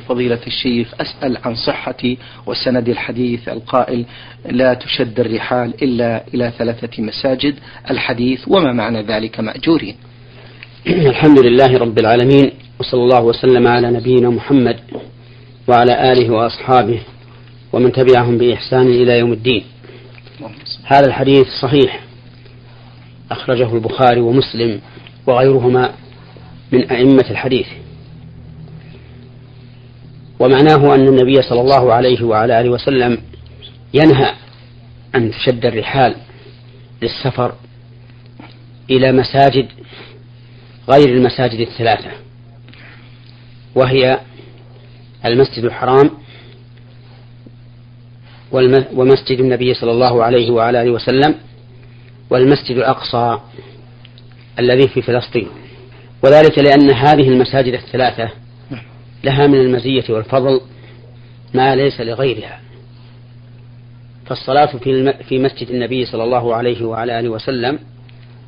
فضيلة الشيخ أسأل عن صحة وسند الحديث القائل لا تشد الرحال إلا إلى ثلاثة مساجد الحديث وما معنى ذلك مأجورين. الحمد لله رب العالمين وصلى الله وسلم على نبينا محمد وعلى آله وأصحابه ومن تبعهم بإحسان إلى يوم الدين. هذا الحديث صحيح أخرجه البخاري ومسلم وغيرهما من أئمة الحديث. ومعناه أن النبي صلى الله عليه وعلى آله وسلم ينهى أن تشد الرحال للسفر إلى مساجد غير المساجد الثلاثة وهي المسجد الحرام ومسجد النبي صلى الله عليه وعلى آله وسلم والمسجد الأقصى الذي في فلسطين. وذلك لأن هذه المساجد الثلاثة لها من المزية والفضل ما ليس لغيرها. فالصلاة في في مسجد النبي صلى الله عليه وعلى آله وسلم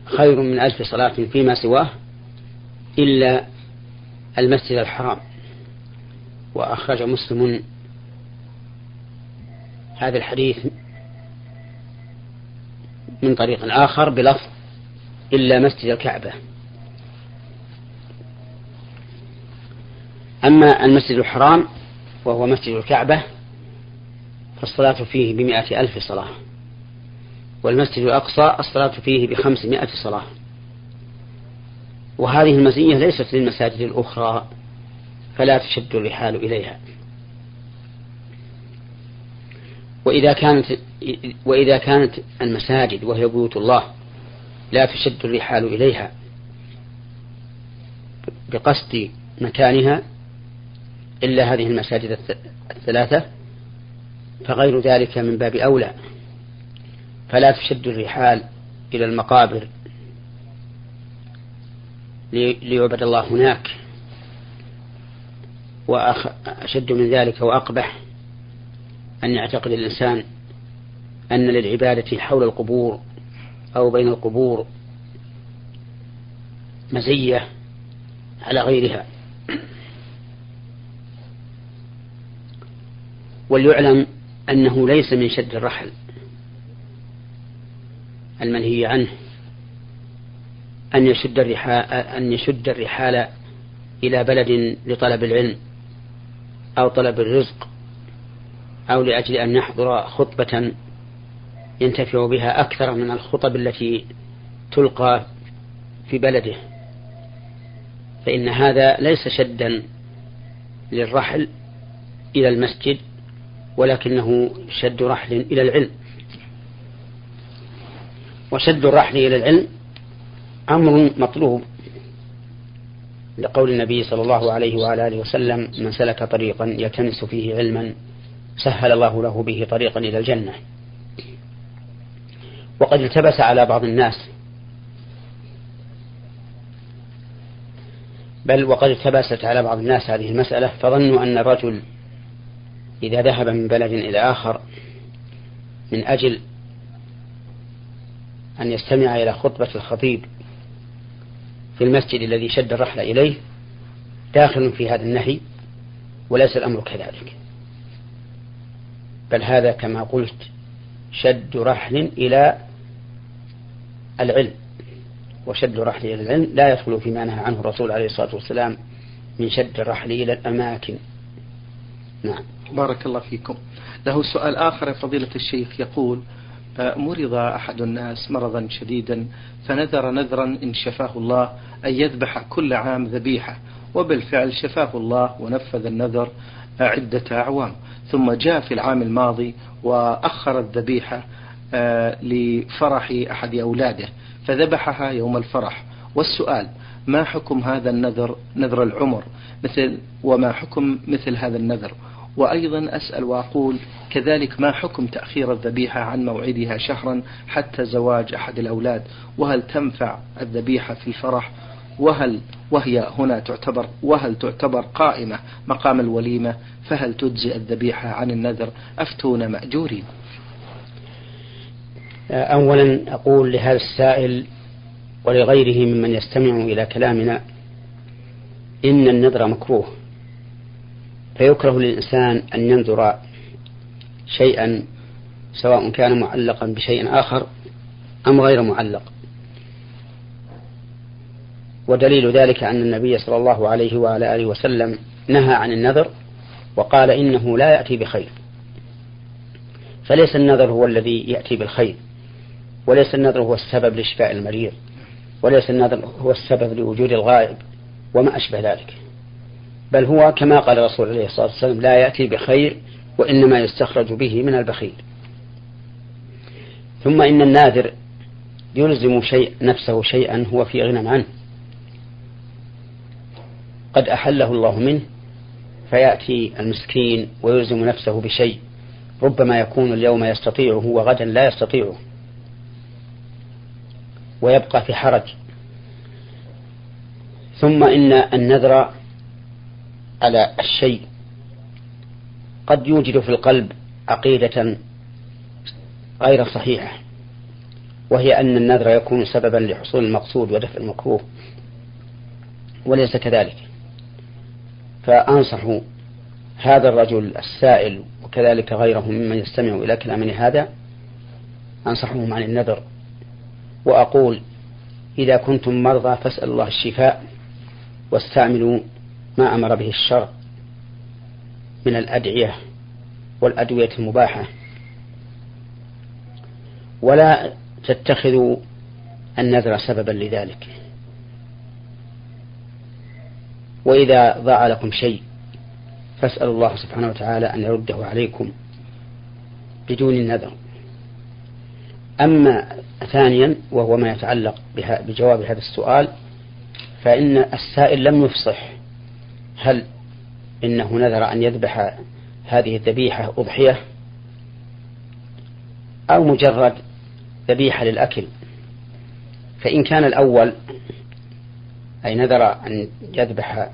خير من ألف صلاة فيما سواه إلا المسجد الحرام. وأخرج مسلم هذا الحديث من طريق آخر بلفظ إلا مسجد الكعبة. أما المسجد الحرام وهو مسجد الكعبة فالصلاة فيه بمئة ألف صلاة والمسجد الأقصى الصلاة فيه بخمسمائة صلاة. وهذه المزية ليست للمساجد الأخرى فلا تشد الرحال إليها. وإذا كانت وإذا كانت المساجد وهي بيوت الله لا تشد الرحال إليها بقصد مكانها إلا هذه المساجد الثلاثة فغير ذلك من باب أولى. فلا تشد الرحال إلى المقابر ليعبد الله هناك. وأشد من ذلك وأقبح أن يعتقد الإنسان أن للعبادة حول القبور أو بين القبور مزية على غيرها. وليعلم أنه ليس من شد الرحل المنهي عنه أن يشد الرحال أن يشد الرحال إلى بلد لطلب العلم أو طلب الرزق أو لأجل أن يحضر خطبة ينتفع بها أكثر من الخطب التي تلقى في بلده. فإن هذا ليس شدا للرحل إلى المسجد ولكنه شد رحل إلى العلم. وشد الرحل إلى العلم أمر مطلوب لقول النبي صلى الله عليه وعلى آله وسلم من سلك طريقا يلتمس فيه علما سهل الله له به طريقا إلى الجنة. وقد التبس على بعض الناس. بل وقد التبست على بعض الناس هذه المسألة فظنوا أن الرجل إذا ذهب من بلد إلى آخر من أجل أن يستمع إلى خطبة الخطيب في المسجد الذي شد الرحل إليه داخل في هذا النهي وليس الأمر كذلك. بل هذا كما قلت شد رحل إلى العلم. وشد الرحل إلى العلم لا يدخل فيما نهى عنه الرسول عليه الصلاة والسلام من شد الرحل إلى الأماكن. نعم. بارك الله فيكم. له سؤال آخر فضيلة الشيخ يقول آه، مرض أحد الناس مرضا شديدا فنذر نذرا إن شفاه الله أن يذبح كل عام ذبيحة وبالفعل شفاه الله ونفذ النذر عدة أعوام. ثم جاء في العام الماضي وأخر الذبيحة آه، لفرح أحد أولاده فذبحها يوم الفرح. والسؤال ما حكم هذا النذر نذر العمر؟ مثل وما حكم مثل هذا النذر؟ وأيضا أسأل وأقول كذلك ما حكم تأخير الذبيحة عن موعدها شهرا حتى زواج أحد الأولاد؟ وهل تنفع الذبيحة في الفرح؟ وهل وهي هنا تعتبر وهل تعتبر قائمة مقام الوليمة؟ فهل تجزئ الذبيحة عن النذر؟ أفتون مأجورين. أولا أقول لهذا السائل ولغيره ممن يستمع إلى كلامنا إن النذر مكروه. فيكره للإنسان أن ينذر شيئا سواء كان معلقا بشيء آخر أم غير معلق. ودليل ذلك أن النبي صلى الله عليه وعلى آله وسلم نهى عن النذر وقال إنه لا يأتي بخير. فليس النذر هو الذي يأتي بالخير وليس النذر هو السبب لشفاء المريض وليس النذر هو السبب لوجود الغائب وما أشبه ذلك. بل هو كما قال الرسول عليه الصلاة والسلام لا يأتي بخير وإنما يستخرج به من البخيل. ثم إن الناذر يلزم شيء نفسه شيئا هو في غنى عنه. قد أحله الله منه فيأتي المسكين ويلزم نفسه بشيء ربما يكون اليوم يستطيعه وغدا لا يستطيعه. ويبقى في حرج. ثم إن النذر على الشيء. قد يوجد في القلب عقيدة غير صحيحة وهي أن النذر يكون سببا لحصول المقصود ودفع المكروه وليس كذلك. فأنصح هذا الرجل السائل وكذلك غيره ممن يستمع إلى كلامنا هذا أنصحهم عن النذر. وأقول إذا كنتم مرضى فاسألوا الله الشفاء واستعملوا ما أمر به الشرع من الأدعية والأدوية المباحة. ولا تتخذوا النذر سببا لذلك. وإذا ضاع لكم شيء فاسألوا الله سبحانه وتعالى أن يرده عليكم بدون النذر. أما ثانيا وهو ما يتعلق بجواب هذا السؤال فإن السائل لم يفصح. هل إنه نذر أن يذبح هذه الذبيحة أضحية؟ أو مجرد ذبيحة للأكل؟ فإن كان الأول أي نذر أن يذبح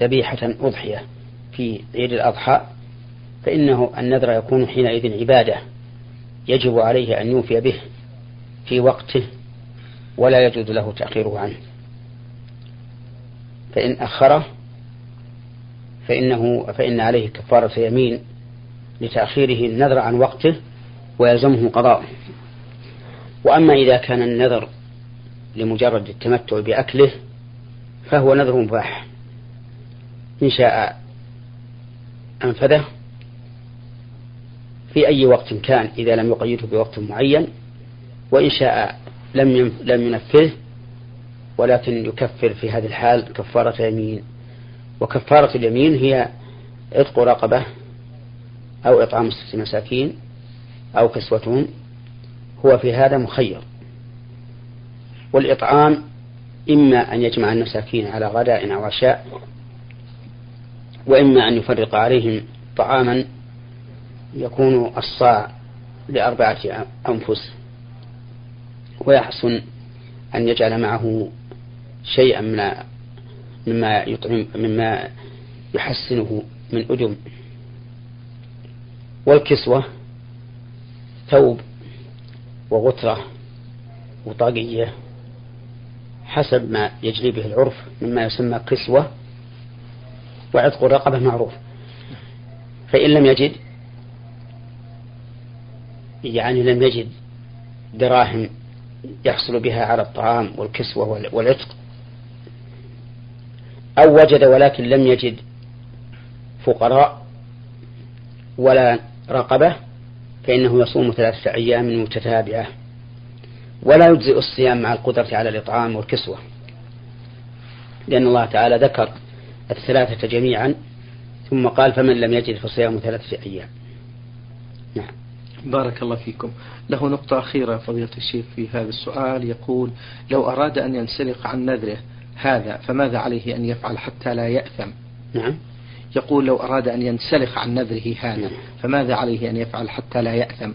ذبيحة أضحية في عيد الأضحى فإنه النذر يكون حينئذ عبادة يجب عليه أن يوفي به في وقته ولا يجوز له تأخيره عنه. فإن أخره فإنه فإن عليه كفارة يمين لتأخيره النذر عن وقته ويلزمه قضاء وأما إذا كان النذر لمجرد التمتع بأكله فهو نذر مباح. إن شاء أنفذه في أي وقت كان إذا لم يقيده بوقت معين وإن شاء لم لم ينفذه ولكن يكفر في هذه الحال كفارة يمين. وكفارة اليمين هي عتق رقبة أو إطعام ستة مساكين أو كسوتهم هو في هذا مخير. والإطعام إما أن يجمع المساكين على غداء أو عشاء وإما أن يفرق عليهم طعاما يكون الصاع لأربعة أنفس ويحسن أن يجعل معه شيئا من مما يطعم مما يحسنه من أدم والكسوة ثوب وغترة وطاقية حسب ما يجري به العرف مما يسمى كسوة وعتق الرقبة معروف. فإن لم يجد يعني لم يجد دراهم يحصل بها على الطعام والكسوة والعتق أو وجد ولكن لم يجد فقراء ولا رقبة فإنه يصوم ثلاثة أيام متتابعة ولا يجزئ الصيام مع القدرة على الإطعام والكسوة. لأن الله تعالى ذكر الثلاثة جميعا ثم قال فمن لم يجد فصيام ثلاثة أيام. نعم. بارك الله فيكم. له نقطة أخيرة فضيلة الشيخ في هذا السؤال. يقول لو أراد أن ينسلق عن نذره هذا فماذا عليه أن يفعل حتى لا يأثم؟ نعم. يقول لو أراد أن ينسلخ عن نذره هذا نعم. فماذا عليه أن يفعل حتى لا يأثم؟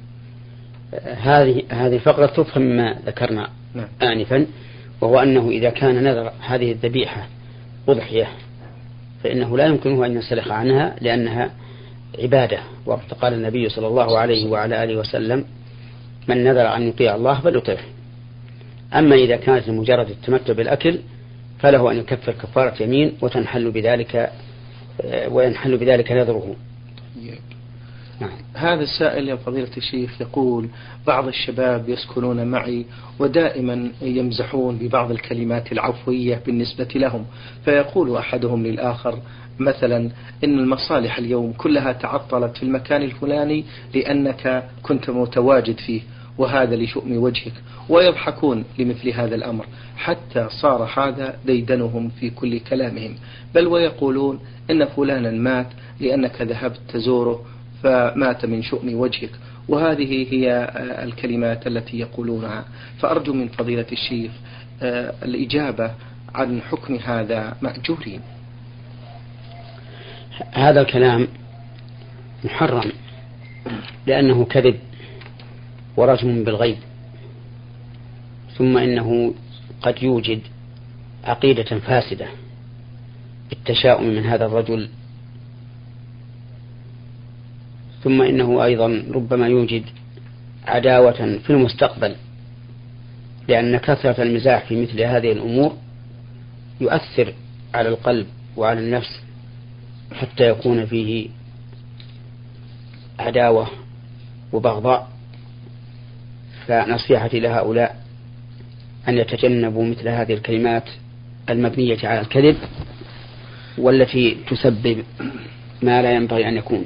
هذه هذه فقرة تفهم ما ذكرنا نعم. آنفا وهو أنه إذا كان نذر هذه الذبيحة أضحية فإنه لا يمكنه أن ينسلخ عنها لأنها عبادة. وقد قال النبي صلى الله عليه وعلى آله وسلم من نذر أن يطيع الله فليطيعه أما إذا كانت لمجرد التمتع بالأكل فله أن يكفر كفارة يمين وتنحل بذلك وينحل بذلك نذره نعم. هذا السائل يا فضيلة الشيخ يقول بعض الشباب يسكنون معي ودائما يمزحون ببعض الكلمات العفوية بالنسبة لهم فيقول أحدهم للآخر مثلا إن المصالح اليوم كلها تعطلت في المكان الفلاني لأنك كنت متواجد فيه وهذا لشؤم وجهك ويضحكون لمثل هذا الأمر حتى صار هذا ديدنهم في كل كلامهم. بل ويقولون إن فلانا مات لأنك ذهبت تزوره فمات من شؤم وجهك. وهذه هي الكلمات التي يقولونها. فأرجو من فضيلة الشيخ آه، الإجابة عن حكم هذا مأجورين. هذا الكلام محرم لأنه كذب. ورجم بالغيب. ثم إنه قد يوجد عقيدة فاسدة بالتشاؤم من هذا الرجل. ثم إنه أيضا ربما يوجد عداوة في المستقبل لأن كثرة المزاح في مثل هذه الأمور يؤثر على القلب وعلى النفس حتى يكون فيه عداوة وبغضاء. فنصيحتي لهؤلاء أن يتجنبوا مثل هذه الكلمات المبنية على الكذب والتي تسبب ما لا ينبغي أن يكون.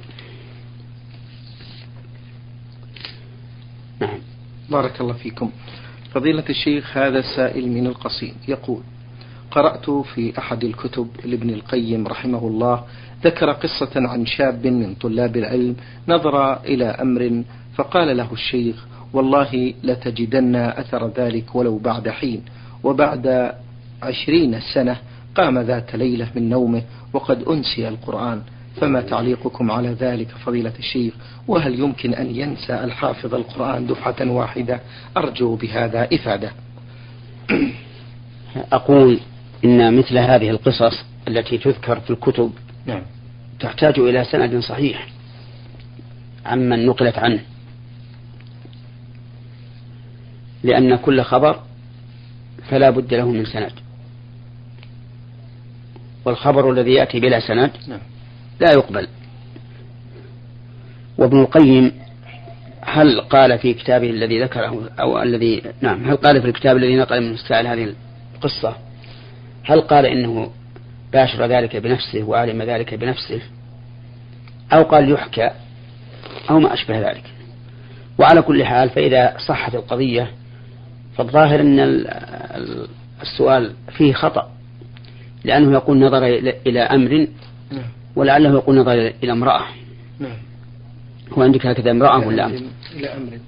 نعم. بارك الله فيكم. فضيلة الشيخ هذا سائل من القصيم يقول قرأت في أحد الكتب لابن القيم رحمه الله ذكر قصة عن شاب من طلاب العلم نظر إلى أمر فقال له الشيخ والله لتجدن أثر ذلك ولو بعد حين. وبعد عشرين سنة قام ذات ليلة من نومه وقد أنسي القرآن. فما تعليقكم على ذلك فضيلة الشيخ؟ وهل يمكن أن ينسى الحافظ القرآن دفعة واحدة؟ أرجو بهذا إفادة. أقول إن مثل هذه القصص التي تذكر في الكتب نعم. تحتاج إلى سند صحيح عمن نقلت عنه. لأن كل خبر فلا بد له من سند. والخبر الذي يأتي بلا سند نعم. لا يقبل. وابن القيم هل قال في كتابه الذي ذكره أو الذي نعم هل قال في الكتاب الذي نقل من السائل هذه القصة؟ هل قال إنه باشر ذلك بنفسه وعلم ذلك بنفسه؟ أو قال يحكى أو ما أشبه ذلك. وعلى كل حال فإذا صحت القضية فالظاهر أن السؤال فيه خطأ لأنه يقول نظر إلى أمر نعم. ولعله يقول نظر إلى امرأة نعم هو عندك هكذا امرأة ولا أمر؟ إلى أمر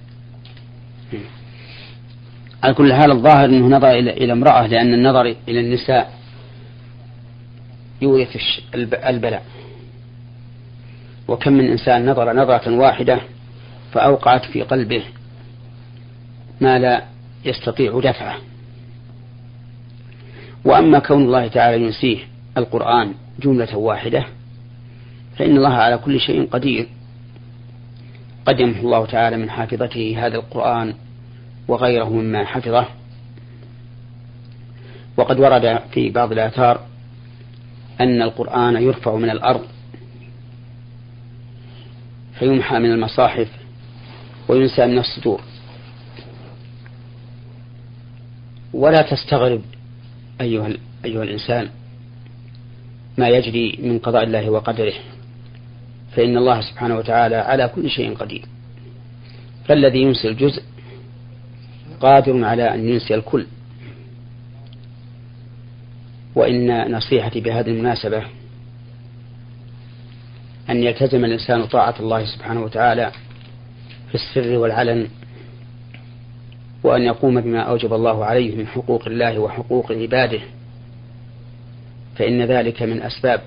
على كل حال الظاهر أنه نظر إلى إلى امرأة لأن النظر إلى النساء يورث البلاء وكم من إنسان نظر نظرة واحدة فأوقعت في قلبه ما لا يستطيع دفعه. وأما كون الله تعالى ينسيه القرآن جملة واحدة فإن الله على كل شيء قدير. قد يمحو الله تعالى من حافظته هذا القرآن وغيره مما حفظه. وقد ورد في بعض الآثار أن القرآن يرفع من الأرض فيمحى من المصاحف وينسى من الصدور. ولا تستغرب أيها, أيها الإنسان ما يجري من قضاء الله وقدره فإن الله سبحانه وتعالى على كل شيء قدير. فالذي ينسي الجزء قادر على أن ينسي الكل. وإن نصيحتي بهذه المناسبة أن يلتزم الإنسان طاعة الله سبحانه وتعالى في السر والعلن وأن يقوم بما أوجب الله عليه من حقوق الله وحقوق عباده. فإن ذلك من أسباب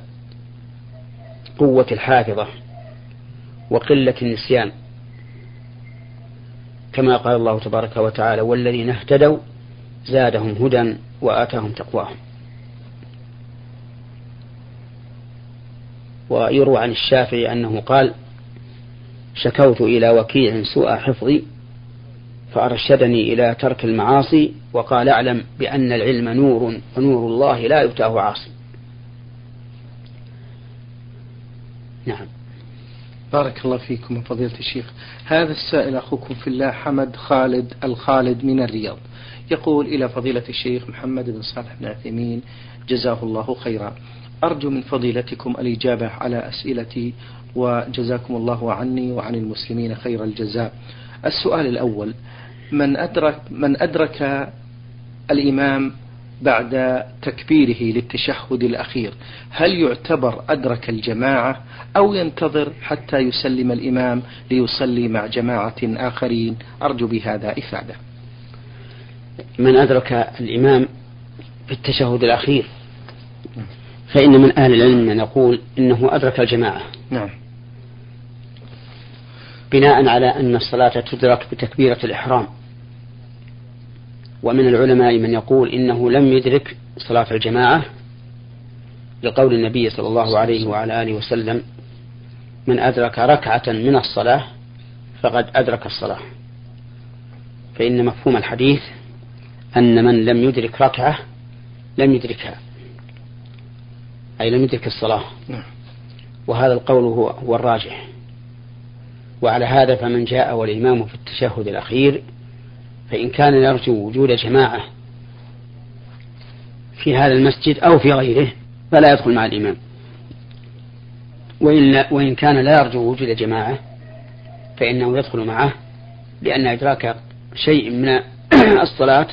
قوة الحافظة وقلة النسيان. كما قال الله تبارك وتعالى والذين اهتدوا زادهم هدى وآتاهم تقواهم. ويروى عن الشافعي أنه قال شكوت إلى وكيع سوء حفظي فأرشدني إلى ترك المعاصي وقال أعلم بأن العلم نور ونور الله لا يؤتاه عاصي. نعم. بارك الله فيكم فضيلة الشيخ. هذا السائل أخوكم في الله حمد خالد الخالد من الرياض. يقول إلى فضيلة الشيخ محمد بن صالح بن عثيمين جزاه الله خيرا. أرجو من فضيلتكم الإجابة على أسئلتي وجزاكم الله عني وعن المسلمين خير الجزاء. السؤال الأول من أدرك من أدرك الإمام بعد تكبيره للتشهد الأخير هل يعتبر أدرك الجماعة أو ينتظر حتى يسلم الإمام ليصلي مع جماعة آخرين؟ أرجو بهذا إفادة. من أدرك الإمام في التشهد الأخير فإن من أهل العلم من يقول إنه أدرك الجماعة. نعم. بناء على أن الصلاة تدرك بتكبيرة الإحرام. ومن العلماء من يقول إنه لم يدرك صلاة الجماعة لقول النبي صلى الله عليه وعلى آله وسلم من أدرك ركعة من الصلاة فقد أدرك الصلاة. فإن مفهوم الحديث أن من لم يدرك ركعة لم يدركها أي لم يدرك الصلاة. نعم. وهذا القول هو, هو الراجح. وعلى هذا فمن جاء والإمام في التشهد الأخير فإن كان يرجو وجود جماعة في هذا المسجد أو في غيره فلا يدخل مع الإمام. وإن, وإن كان لا يرجو وجود جماعة فإنه يدخل معه لأن إدراك شيء من الصلاة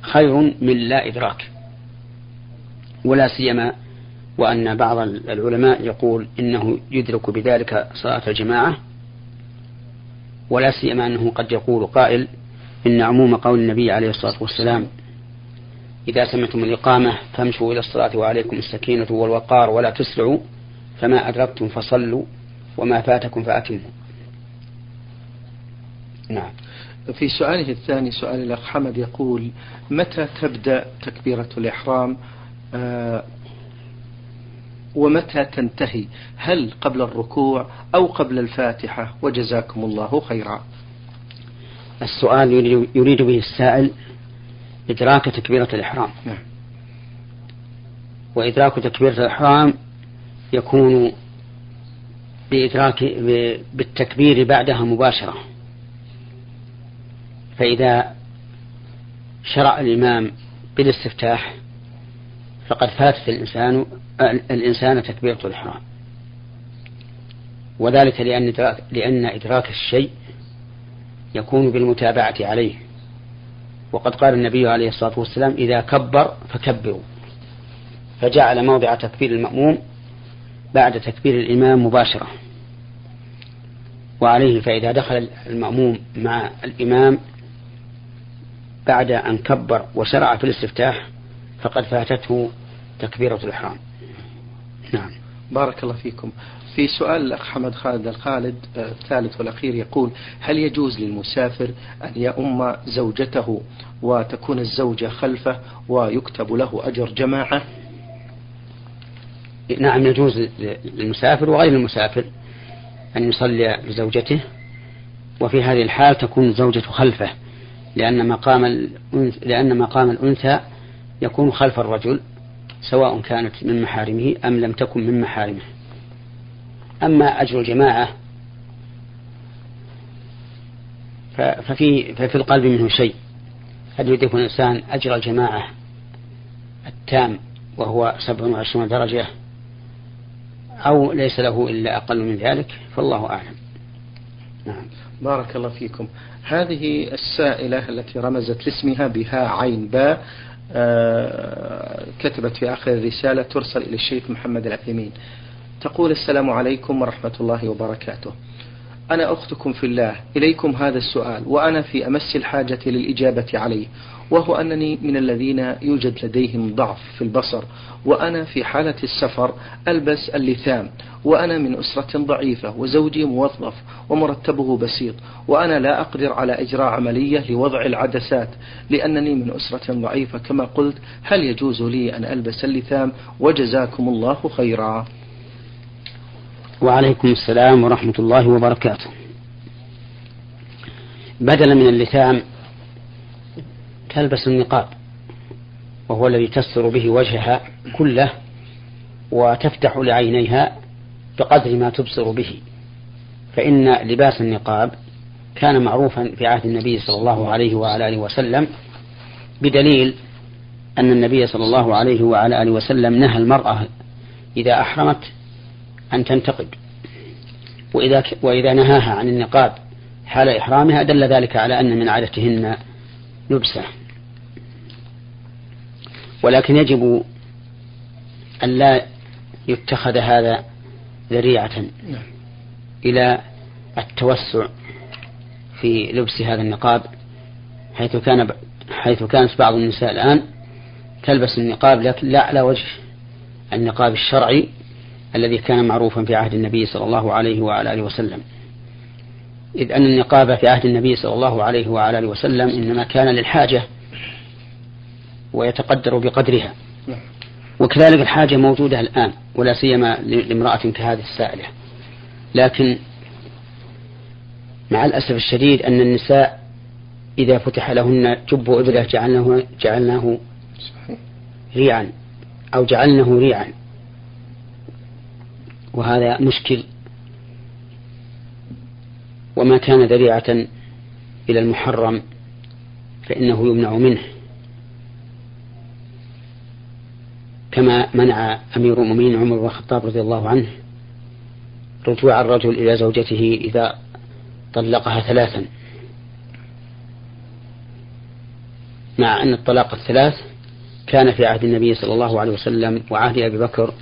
خير من لا إدراك ولا سيما وأن بعض العلماء يقول إنه يدرك بذلك صلاة الجماعة ولا سيما أنه قد يقول قائل إن عموم قول النبي عليه الصلاة والسلام إذا سمعتم الإقامة فامشوا إلى الصلاة وعليكم السكينة والوقار ولا تسرعوا فما أدركتم فصلوا وما فاتكم فأتموا. نعم. في سؤاله الثاني سؤال الأخ حمد يقول متى تبدأ تكبيرة الإحرام؟ آه ومتى تنتهي؟ هل قبل الركوع أو قبل الفاتحة؟ وجزاكم الله خيرا. السؤال يريد به السائل إدراك تكبيرة الإحرام. نعم. وإدراك تكبيرة الإحرام يكون بإدراك بالتكبير بعدها مباشرة. فإذا شرع الإمام بالاستفتاح فقد فاتت الإنسان الإنسان تكبيرة الإحرام. وذلك لأن إدراك, لأن إدراك الشيء يكون بالمتابعة عليه. وقد قال النبي عليه الصلاة والسلام إذا كبر فكبروا. فجعل موضع تكبير المأموم بعد تكبير الإمام مباشرة. وعليه فإذا دخل المأموم مع الإمام بعد أن كبر وشرع في الاستفتاح فقد فاتته تكبيرة الإحرام. نعم. بارك الله فيكم. في سؤال الأخ حمد خالد الخالد آه، الثالث والأخير يقول هل يجوز للمسافر أن يؤم زوجته وتكون الزوجة خلفه ويكتب له أجر جماعة؟ نعم يجوز للمسافر وغير المسافر أن يصلي بزوجته وفي هذه الحال تكون الزوجة خلفه لأن مقام لأن مقام الأنثى يكون خلف الرجل سواء كانت من محارمه أم لم تكن من محارمه. أما أجر الجماعة ففي ففي القلب منه شيء. هل يدرك الإنسان أجر الجماعة التام وهو سبع وعشرون درجة أو ليس له إلا أقل من ذلك؟ فالله أعلم. نعم. بارك الله فيكم. هذه السائلة التي رمزت لاسمها بها عين باء كتبت في آخر الرسالة ترسل إلى الشيخ محمد العثيمين تقول السلام عليكم ورحمة الله وبركاته. أنا أختكم في الله إليكم هذا السؤال وأنا في أمس الحاجة للإجابة عليه. وهو أنني من الذين يوجد لديهم ضعف في البصر وأنا في حالة السفر ألبس اللثام وأنا من أسرة ضعيفة وزوجي موظف ومرتبه بسيط وأنا لا أقدر على إجراء عملية لوضع العدسات لأنني من أسرة ضعيفة كما قلت هل يجوز لي أن ألبس اللثام؟ وجزاكم الله خيرا. وعليكم السلام ورحمة الله وبركاته. بدلا من اللثام تلبس النقاب وهو الذي تستر به وجهها كله وتفتح لعينيها بقدر ما تبصر به. فإن لباس النقاب كان معروفا في عهد النبي صلى الله عليه وعلى آله وسلم بدليل أن النبي صلى الله عليه وعلى آله وسلم نهى المرأة إذا أحرمت أن تنتقب وإذا وإذا نهاها عن النقاب حال إحرامها دل ذلك على أن من عادتهن لبسه. ولكن يجب أن لا يتخذ هذا ذريعة. إلى التوسع في لبس هذا النقاب حيث كان حيث كانت بعض النساء الآن تلبس النقاب لكن لا على وجه النقاب الشرعي الذي كان معروفا في عهد النبي صلى الله عليه وعلى آله وسلم إذ أن النقاب في عهد النبي صلى الله عليه وعلى آله وسلم إنما كان للحاجة ويتقدر بقدرها. نعم. وكذلك الحاجة موجودة الآن ولا سيما لامرأة كهذه السائلة. لكن مع الأسف الشديد أن النساء إذا فتح لهن جب إبلة جعلناه جعلناه ريعا أو جعلنه ريعا. وهذا مشكل. وما كان ذريعة إلى المحرم فإنه يمنع منه. كما منع أمير المؤمنين عمر بن الخطاب رضي الله عنه رجوع الرجل إلى زوجته إذا طلقها ثلاثا. مع أن الطلاق الثلاث كان في عهد النبي صلى الله عليه وسلم وعهد أبي بكر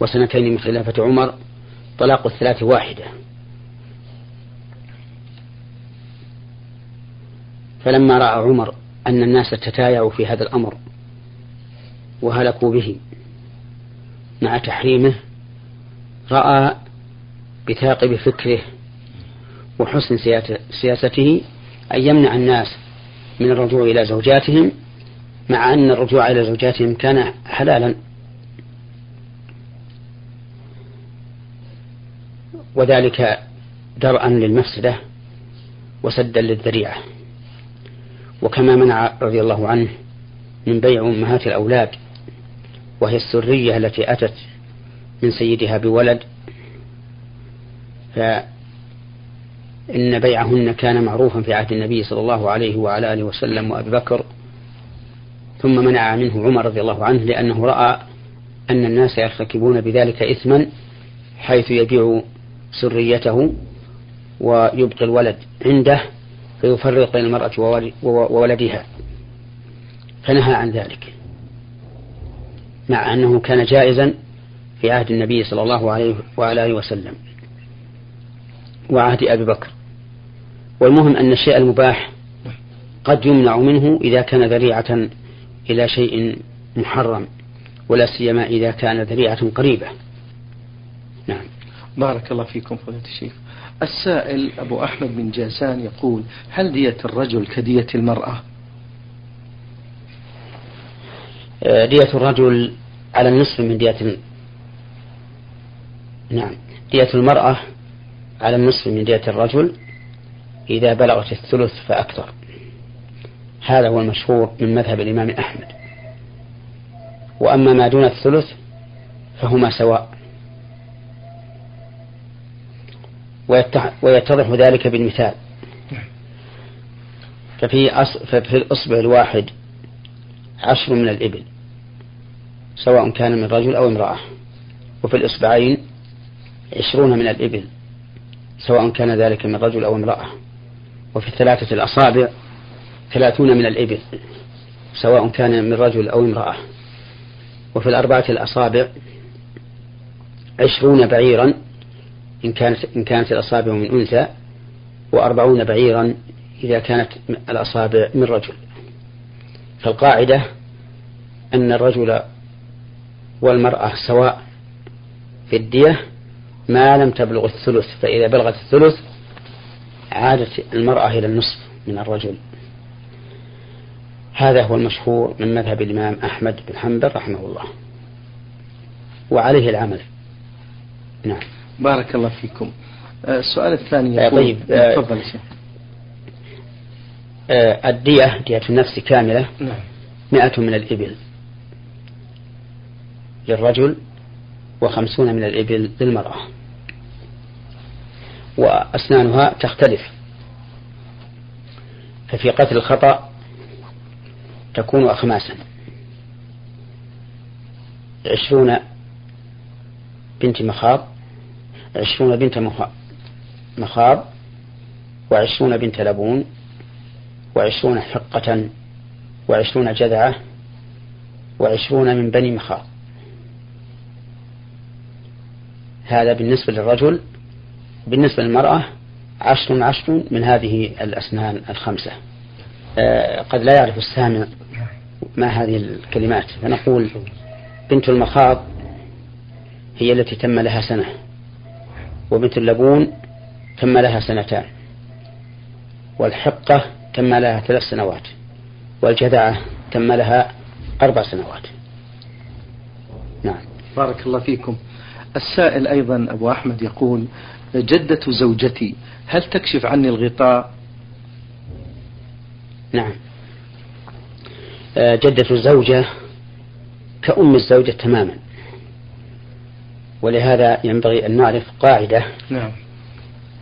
وسنتين من خلافة عمر طلاق الثلاث واحدة. فلما رأى عمر أن الناس تتايعوا في هذا الأمر وهلكوا به. مع تحريمه رأى بثاقب فكره وحسن سياسته أن يمنع الناس من الرجوع إلى زوجاتهم مع أن الرجوع إلى زوجاتهم كان حلالا. وذلك درءا للمفسدة وسدا للذريعة. وكما منع رضي الله عنه من بيع أمهات الأولاد وهي السرية التي أتت من سيدها بولد. فإن بيعهن كان معروفا في عهد النبي صلى الله عليه وعلى آله وسلم وأبي بكر. ثم منع منه عمر رضي الله عنه لأنه رأى أن الناس يرتكبون بذلك إثما حيث يبيع سريته ويبقي الولد عنده فيفرق بين المرأة وولدها. فنهى عن ذلك. مع أنه كان جائزا في عهد النبي صلى الله عليه وعلى آله وسلم وعهد أبي بكر. والمهم أن الشيء المباح قد يمنع منه إذا كان ذريعة إلى شيء محرم ولا سيما إذا كان ذريعة قريبة. نعم. بارك الله فيكم فضيلة الشيخ. السائل أبو أحمد بن جاسان يقول هل دية الرجل كدية المرأة؟ دية الرجل على النصف من دية نعم دية المرأة على النصف من دية الرجل إذا بلغت الثلث فأكثر. هذا هو المشهور من مذهب الإمام أحمد. وأما ما دون الثلث فهما سواء. ويتضح ذلك بالمثال. ففي, أص... ففي الإصبع الواحد عشر من الإبل سواء كان من رجل أو امرأة. وفي الإصبعين عشرون من الإبل سواء كان ذلك من رجل أو امرأة. وفي الثلاثة الأصابع ثلاثون من الإبل سواء كان من رجل أو امرأة. وفي الأربعة الأصابع عشرون بعيرا إن كانت إن كانت الأصابع من أنثى وأربعون بعيرا إذا كانت الأصابع من رجل. فالقاعدة أن الرجل والمرأة سواء في الدية ما لم تبلغ الثلث فإذا بلغت الثلث عادت المرأة إلى النصف من الرجل. هذا هو المشهور من مذهب الإمام أحمد بن حنبل رحمه الله. وعليه العمل. نعم. بارك الله فيكم. آه، السؤال الثاني يقول طيب آه، تفضل الدية دية النفس كاملة. نعم. مئة من الإبل. للرجل وخمسون من الإبل للمرأة. وأسنانها تختلف. ففي قتل الخطأ تكون أخماسا. عشرون بنت مخاض عشرون بنت مخاض وعشرون بنت لبون وعشرون حقة وعشرون جذعة وعشرون من بني مخاض. هذا بالنسبة للرجل بالنسبة للمرأة عشر عشر من هذه الأسنان الخمسة. آه قد لا يعرف السامع ما هذه الكلمات. فنقول بنت المخاض هي التي تم لها سنة وبنت اللبون تم لها سنتان. والحقة تم لها ثلاث سنوات والجذعة تم لها أربع سنوات. نعم. بارك الله فيكم. السائل أيضا أبو أحمد يقول جدة زوجتي هل تكشف عني الغطاء؟ نعم. آه، جدة الزوجة كأم الزوجة تماما. ولهذا ينبغي أن نعرف قاعدة نعم.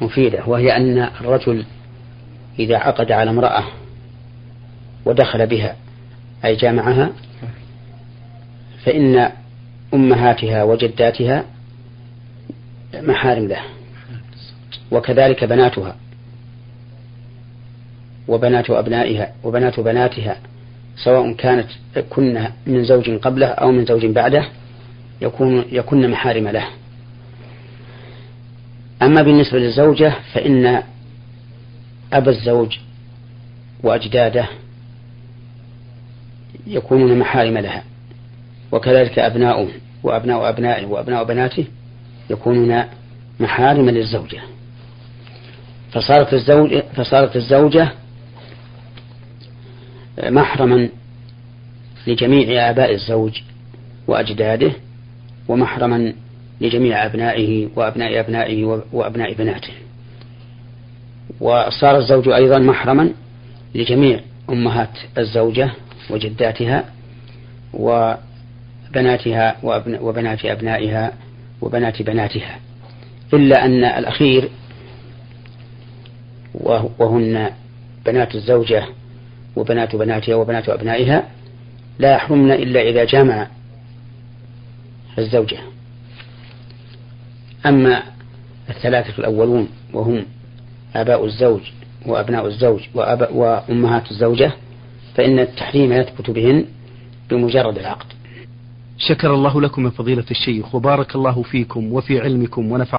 مفيدة وهي أن الرجل إذا عقد على امرأة ودخل بها أي جامعها فإن أمهاتها وجداتها محارم له وكذلك بناتها وبنات أبنائها وبنات بناتها سواء كانت كن من زوج قبله أو من زوج بعده يكون يكن محارم له. أما بالنسبة للزوجة فإن أبا الزوج وأجداده يكونون محارم لها وكذلك أبناؤه وأبناء أبنائه وأبناء بناته يكونون محارم للزوجة. فصارت الزوجة فصارت الزوجة محرما لجميع آباء الزوج وأجداده ومحرما لجميع أبنائه وأبناء أبنائه وأبناء بناته. وصار الزوج أيضا محرما لجميع أمهات الزوجة وجداتها وبناتها وبنات أبنائها وبنات بناتها إلا أن الأخير وهن بنات الزوجة وبنات بناتها وبنات أبنائها لا يحرمن إلا إذا جامع الزوجة. أما الثلاثة الأولون وهم آباء الزوج وأبناء الزوج وأمهات الزوجة فإن التحريم يثبت بهن بمجرد العقد. شكر الله لكم يا فضيلة الشيخ وبارك الله فيكم وفي علمكم ونفع